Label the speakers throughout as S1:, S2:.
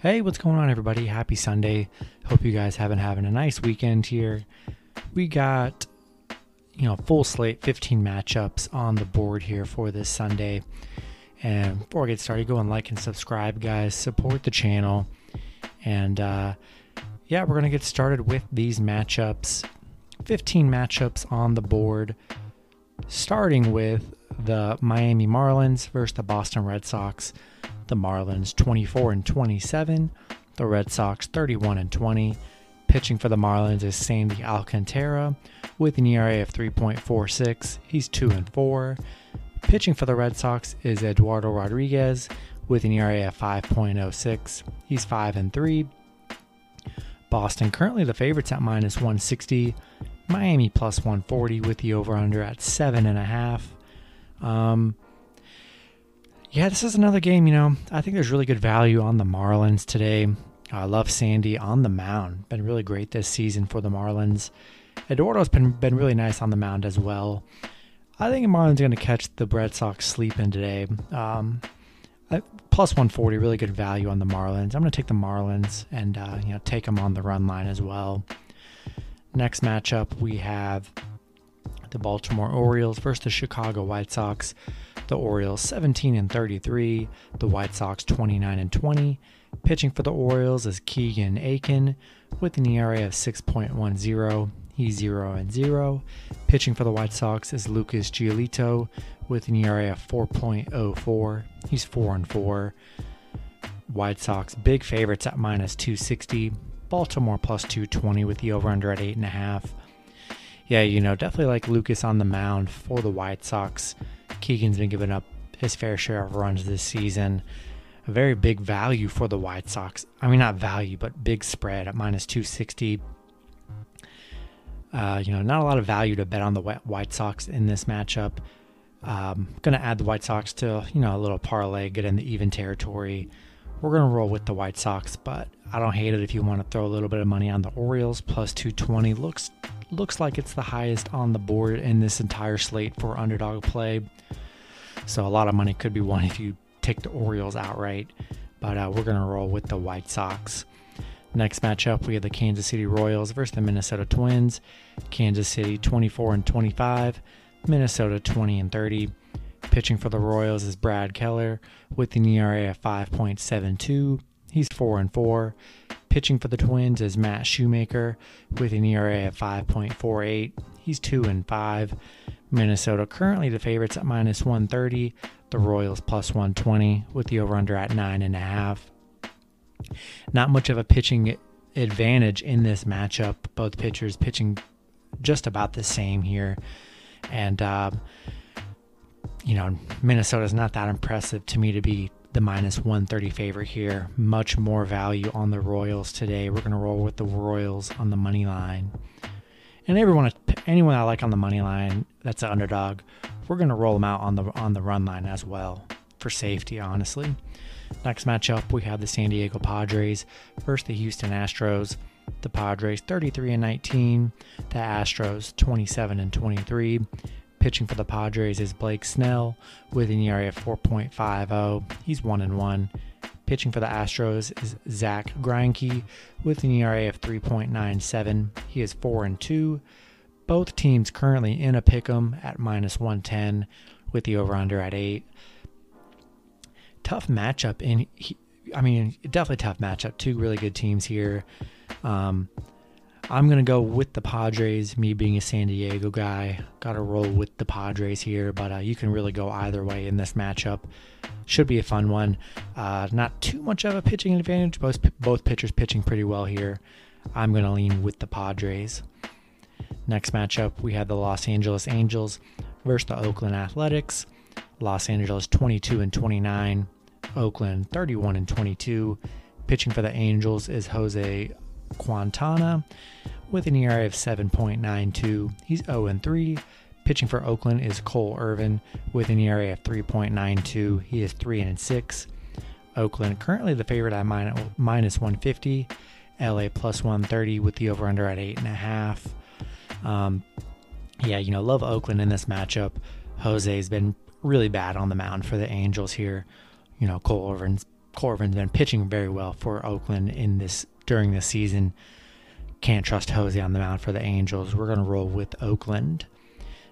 S1: Hey, what's going on, everybody? Happy Sunday. Hope you guys have been having a nice weekend here. We got, you know, full slate, 15 matchups on the board here for this Sunday. And before I get started, go and like and subscribe, guys. Support the channel. And uh, yeah, we're going to get started with these matchups. 15 matchups on the board, starting with the Miami Marlins versus the Boston Red Sox. The Marlins 24 and 27, the Red Sox 31 and 20. Pitching for the Marlins is Sandy Alcantara with an ERA of 3.46. He's 2 and 4. Pitching for the Red Sox is Eduardo Rodriguez with an ERA of 5.06. He's 5 and 3. Boston currently the favorites at minus 160. Miami plus 140 with the over under at 7.5. Um, yeah, this is another game, you know, I think there's really good value on the Marlins today. I love Sandy on the mound. Been really great this season for the Marlins. Eduardo's been been really nice on the mound as well. I think Marlins are going to catch the Red Sox sleeping today. Um, plus 140, really good value on the Marlins. I'm going to take the Marlins and uh, you know take them on the run line as well. Next matchup, we have the Baltimore Orioles versus the Chicago White Sox. The Orioles 17 and 33, the White Sox 29 and 20. Pitching for the Orioles is Keegan Akin with an ERA of 6.10. He's 0 and 0. Pitching for the White Sox is Lucas Giolito with an ERA of 4.04. He's 4 and 4. White Sox big favorites at minus 260. Baltimore plus 220 with the over under at 8.5. Yeah, you know, definitely like Lucas on the mound for the White Sox. Keegan's been giving up his fair share of runs this season. A very big value for the White Sox. I mean, not value, but big spread at minus 260. Uh, you know, not a lot of value to bet on the White Sox in this matchup. Um, going to add the White Sox to, you know, a little parlay, get in the even territory. We're going to roll with the White Sox, but I don't hate it if you want to throw a little bit of money on the Orioles. Plus 220 looks looks like it's the highest on the board in this entire slate for underdog play. So a lot of money could be won if you take the Orioles outright. But uh, we're going to roll with the White Sox. Next matchup, we have the Kansas City Royals versus the Minnesota Twins. Kansas City 24 and 25, Minnesota 20 and 30. Pitching for the Royals is Brad Keller with an ERA of 5.72. He's 4 and 4. Pitching for the Twins is Matt Shoemaker with an ERA of 5.48. He's 2 and 5. Minnesota currently the favorites at minus 130. The Royals plus 120 with the over under at 9.5. Not much of a pitching advantage in this matchup. Both pitchers pitching just about the same here. And, uh, you know, Minnesota's not that impressive to me to be the minus 130 favorite here. Much more value on the Royals today. We're going to roll with the Royals on the money line. And everyone, anyone I like on the money line that's an underdog, we're going to roll them out on the on the run line as well for safety, honestly. Next matchup, we have the San Diego Padres versus the Houston Astros. The Padres 33 and 19, the Astros 27 and 23. Pitching for the Padres is Blake Snell with an ERA of 4.50. He's 1 and 1. Pitching for the Astros is Zack Greinke with an ERA of 3.97. He is 4 and 2. Both teams currently in a pick'em at minus 110 with the over/under at 8. Tough matchup in I mean, definitely tough matchup. Two really good teams here. Um, I'm going to go with the Padres, me being a San Diego guy. Got to roll with the Padres here, but uh, you can really go either way in this matchup. Should be a fun one. Uh, not too much of a pitching advantage. Both, both pitchers pitching pretty well here. I'm going to lean with the Padres. Next matchup, we have the Los Angeles Angels versus the Oakland Athletics. Los Angeles 22 and 29, Oakland 31 and 22. Pitching for the Angels is Jose Quintana with an ERA of 7.92. He's 0 3. Pitching for Oakland is Cole Irvin with an ERA of 3.92. He is 3 and 6. Oakland currently the favorite at minus 150. LA plus 130 with the over under at 8.5. Um, yeah, you know, love Oakland in this matchup. Jose's been really bad on the mound for the Angels here. You know, Cole Irvin's Corbin's been pitching very well for Oakland in this during this season. Can't trust Jose on the mound for the Angels. We're going to roll with Oakland.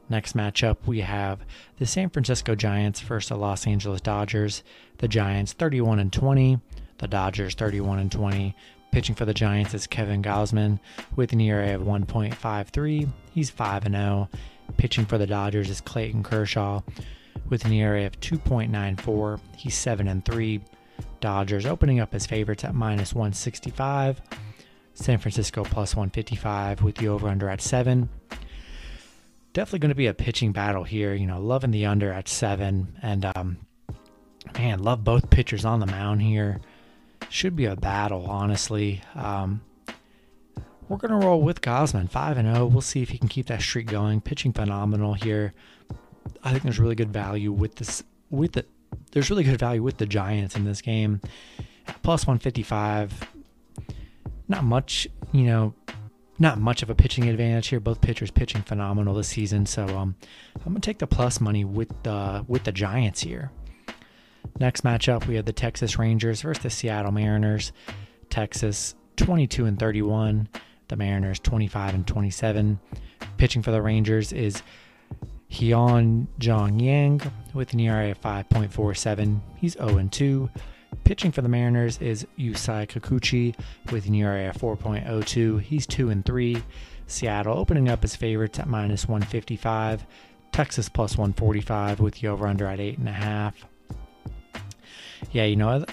S1: Next matchup, we have the San Francisco Giants versus the Los Angeles Dodgers. The Giants 31 and 20, the Dodgers 31 and 20. Pitching for the Giants is Kevin Gausman with an ERA of 1.53. He's 5 and 0. Pitching for the Dodgers is Clayton Kershaw with an ERA of 2.94. He's 7 and 3. Dodgers opening up as favorites at minus 165. San Francisco plus 155 with the over under at 7. Definitely going to be a pitching battle here. You know, loving the under at 7. And, um, man, love both pitchers on the mound here. Should be a battle, honestly. Um, we're going to roll with Gausman, 5 and 0. We'll see if he can keep that streak going. Pitching phenomenal here. I think there's really good value with this with the there's really good value with the Giants in this game. Plus 155. Not much, you know, not much of a pitching advantage here. Both pitchers pitching phenomenal this season, so um, I'm gonna take the plus money with the with the Giants here. Next matchup, we have the Texas Rangers versus the Seattle Mariners. Texas 22 and 31, the Mariners 25 and 27. Pitching for the Rangers is Hyun Jong Yang with an ERA of 5.47. He's 0 and 2. Pitching for the Mariners is Yusei Kikuchi with an ERA of 4.02. He's 2 and 3. Seattle opening up as favorites at minus 155. Texas plus 145 with the over under at 8.5. Yeah, you know, I,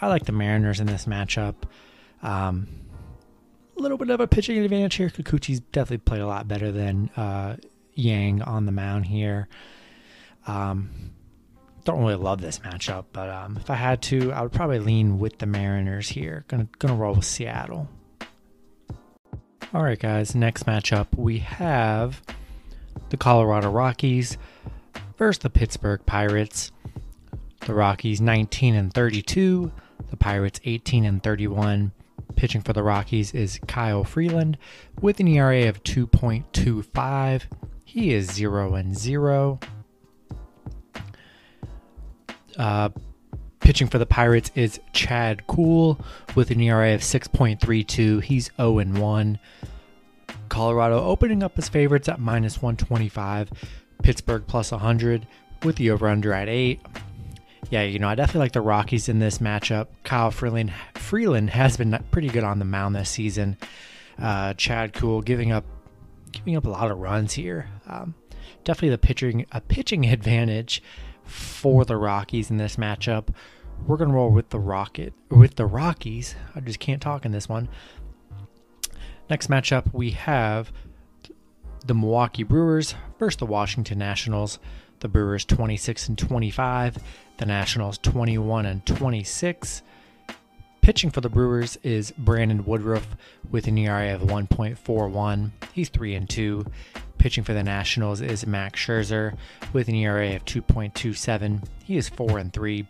S1: I, like the Mariners in this matchup. Um, a little bit of a pitching advantage here. Kikuchi's definitely played a lot better than uh, Yang on the mound here. Um, don't really love this matchup, but um, if I had to, I would probably lean with the Mariners here. Gonna gonna roll with Seattle. All right, guys. Next matchup we have the Colorado Rockies versus the Pittsburgh Pirates. The Rockies 19 and 32, the Pirates 18 and 31. Pitching for the Rockies is Kyle Freeland with an ERA of 2.25. He is 0 and 0. Uh, pitching for the Pirates is Chad Kuhl with an ERA of 6.32. He's 0 and 1. Colorado opening up as favorites at minus 125. Pittsburgh plus 100 with the over under at 8. Yeah, you know, I definitely like the Rockies in this matchup. Kyle Freeland, Freeland has been pretty good on the mound this season. Uh, Chad Kuhl giving up giving up a lot of runs here. Um, definitely the pitching a pitching advantage for the Rockies in this matchup. We're gonna roll with the Rocket with the Rockies. I just can't talk in this one. Next matchup we have the Milwaukee Brewers versus the Washington Nationals. The Brewers 26 and 25, the Nationals 21 and 26. Pitching for the Brewers is Brandon Woodruff with an ERA of 1.41. He's 3 and 2. Pitching for the Nationals is Max Scherzer with an ERA of 2.27. He is 4 and 3.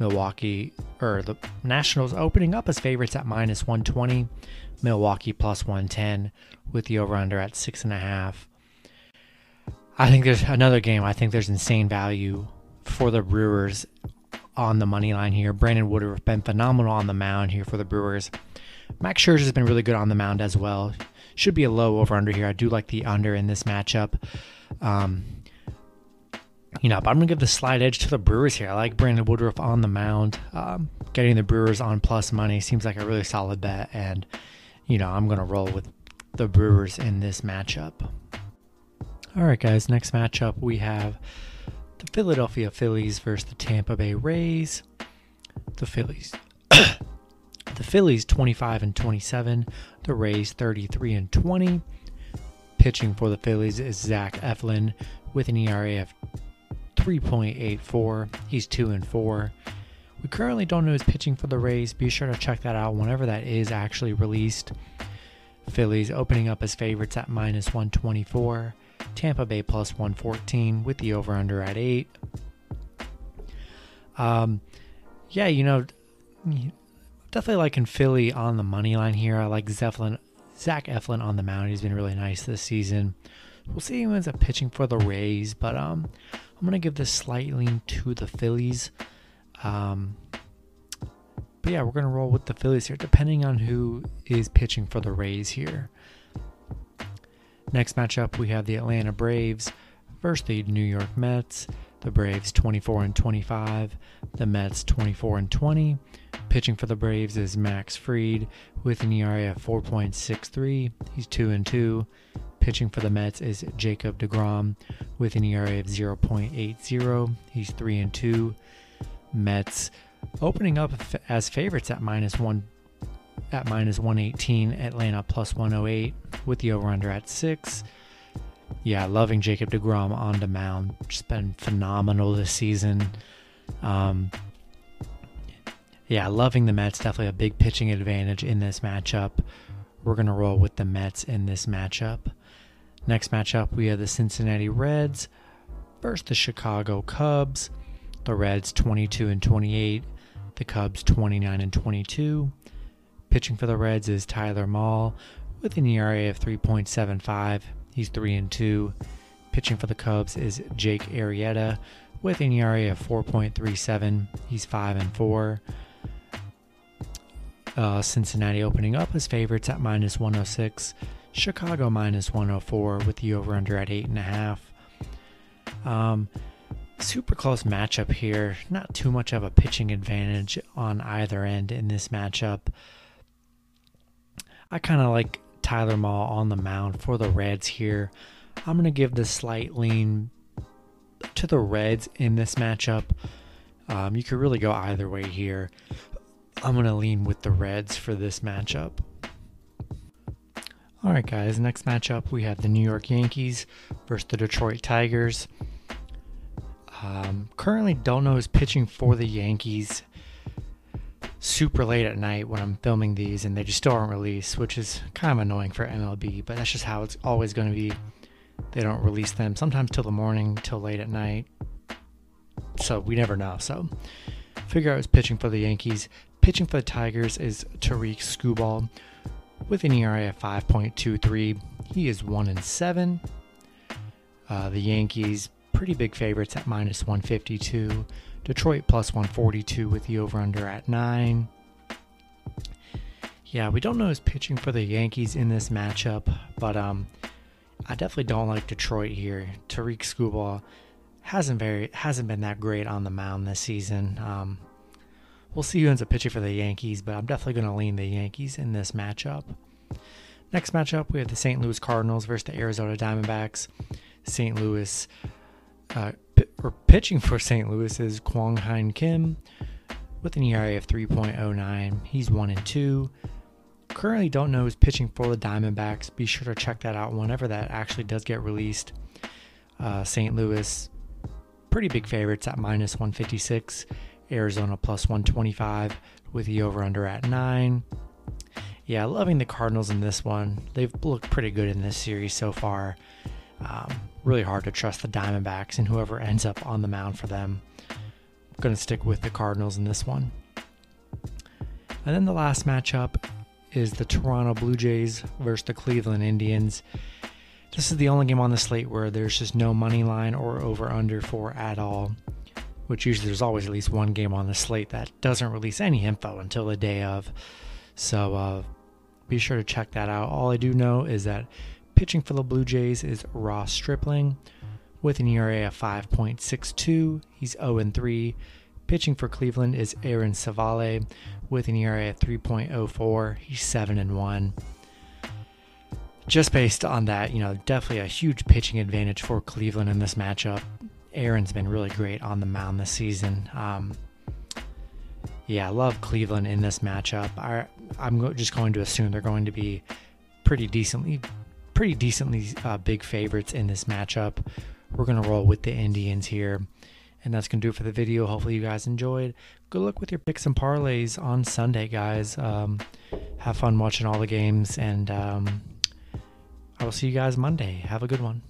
S1: Milwaukee or the Nationals opening up as favorites at minus 120. Milwaukee plus 110 with the over under at six and a half. I think there's another game. I think there's insane value for the Brewers on the money line here. Brandon Woodruff been phenomenal on the mound here for the Brewers. Max Scherzer has been really good on the mound as well. Should be a low over under here. I do like the under in this matchup. Um, you know, but I'm gonna give the slight edge to the Brewers here. I like Brandon Woodruff on the mound. Um, getting the Brewers on plus money seems like a really solid bet, and you know, I'm gonna roll with the Brewers in this matchup. All right, guys. Next matchup we have the Philadelphia Phillies versus the Tampa Bay Rays. The Phillies. the Phillies 25 and 27, the Rays 33 and 20. Pitching for the Phillies is Zach Eflin with an ERA of 3.84. He's 2 and 4. We currently don't know who's pitching for the Rays. Be sure to check that out whenever that is actually released. Phillies opening up as favorites at minus 124. Tampa Bay plus 114 with the over under at 8. Um, yeah, you know, definitely liking Philly on the money line here. I like Zeflin, Zach Eflin on the mound. He's been really nice this season. We'll see who ends up pitching for the Rays, but um, I'm gonna give this slight lean to the Phillies. Um, but yeah, we're to roll with the Phillies here, depending on who is pitching for the Rays here. Next matchup, we have the Atlanta Braves versus the New York Mets. The Braves 24 and 25, the Mets 24 and 20. Pitching for the Braves is Max Fried with an ERA of 4.63. He's 2 and 2. Pitching for the Mets is Jacob DeGrom with an ERA of 0.80. He's 3 and 2. Mets opening up as favorites at minus 1 at minus 118, Atlanta plus 108 with the over under at 6. Yeah, loving Jacob DeGrom on the mound. Just been phenomenal this season. Um, yeah, loving the Mets. Definitely a big pitching advantage in this matchup. We're going to roll with the Mets in this matchup. Next matchup, we have the Cincinnati Reds versus the Chicago Cubs. The Reds 22 and 28, the Cubs 29 and 22. Pitching for the Reds is Tyler Mahle with an ERA of 3.75. He's 3 and 2. Pitching for the Cubs is Jake Arrieta with an ERA of 4.37. He's 5 and 4. Uh, Cincinnati opening up as favorites at minus 106. Chicago minus 104 with the over under at 8.5. Um, super close matchup here. Not too much of a pitching advantage on either end in this matchup. I kind of like Tyler Mahle on the mound for the Reds here. I'm going to give the slight lean to the Reds in this matchup. Um, you could really go either way here. I'm going to lean with the Reds for this matchup. All right, guys, next matchup we have the New York Yankees versus the Detroit Tigers. Um, currently, don't know who's pitching for the Yankees super late at night when I'm filming these and they just still aren't released, which is kind of annoying for MLB, but that's just how it's always going to be. They don't release them sometimes till the morning, till late at night. So we never know. So figure out who's pitching for the Yankees. Pitching for the Tigers is Tarik Skubal with an ERA of 5.23. He is 1 and 7. Uh, the Yankees, pretty big favorites at minus 152. Detroit plus 142 with the over under at 9. Yeah, we don't know who's pitching for the Yankees in this matchup, but um, I definitely don't like Detroit here. Tarik Skubal hasn't very hasn't been that great on the mound this season. Um, we'll see who ends up pitching for the Yankees, but I'm definitely going to lean the Yankees in this matchup. Next matchup, we have the St. Louis Cardinals versus the Arizona Diamondbacks. St. Louis uh, or pitching for St. Louis is Kwang Hyun Kim with an ERA of 3.09. He's 1 and 2. Currently don't know who's pitching for the Diamondbacks. Be sure to check that out whenever that actually does get released. Uh, St. Louis, pretty big favorites at minus 156. Arizona plus 125 with the over under at 9. Yeah, loving the Cardinals in this one. They've looked pretty good in this series so far. Um, really hard to trust the Diamondbacks and whoever ends up on the mound for them. I'm going to stick with the Cardinals in this one. And then the last matchup is the Toronto Blue Jays versus the Cleveland Indians. This is the only game on the slate where there's just no money line or over under for at all, which usually there's always at least one game on the slate that doesn't release any info until the day of. So uh, be sure to check that out. All I do know is that Pitching for the Blue Jays is Ross Stripling with an ERA of 5.62. He's 0 3. Pitching for Cleveland is Aaron Civale with an ERA of 3.04. He's 7 1. Just based on that, you know, definitely a huge pitching advantage for Cleveland in this matchup. Aaron's been really great on the mound this season. Um, yeah, I love Cleveland in this matchup. I, I'm just going to assume they're going to be pretty decently pretty decently uh, big favorites in this matchup. We're going to roll with the Indians here. And that's going to do it for the video. Hopefully, you guys enjoyed. Good luck with your picks and parlays on Sunday, guys. Um, have fun watching all the games, and um, I will see you guys Monday. Have a good one.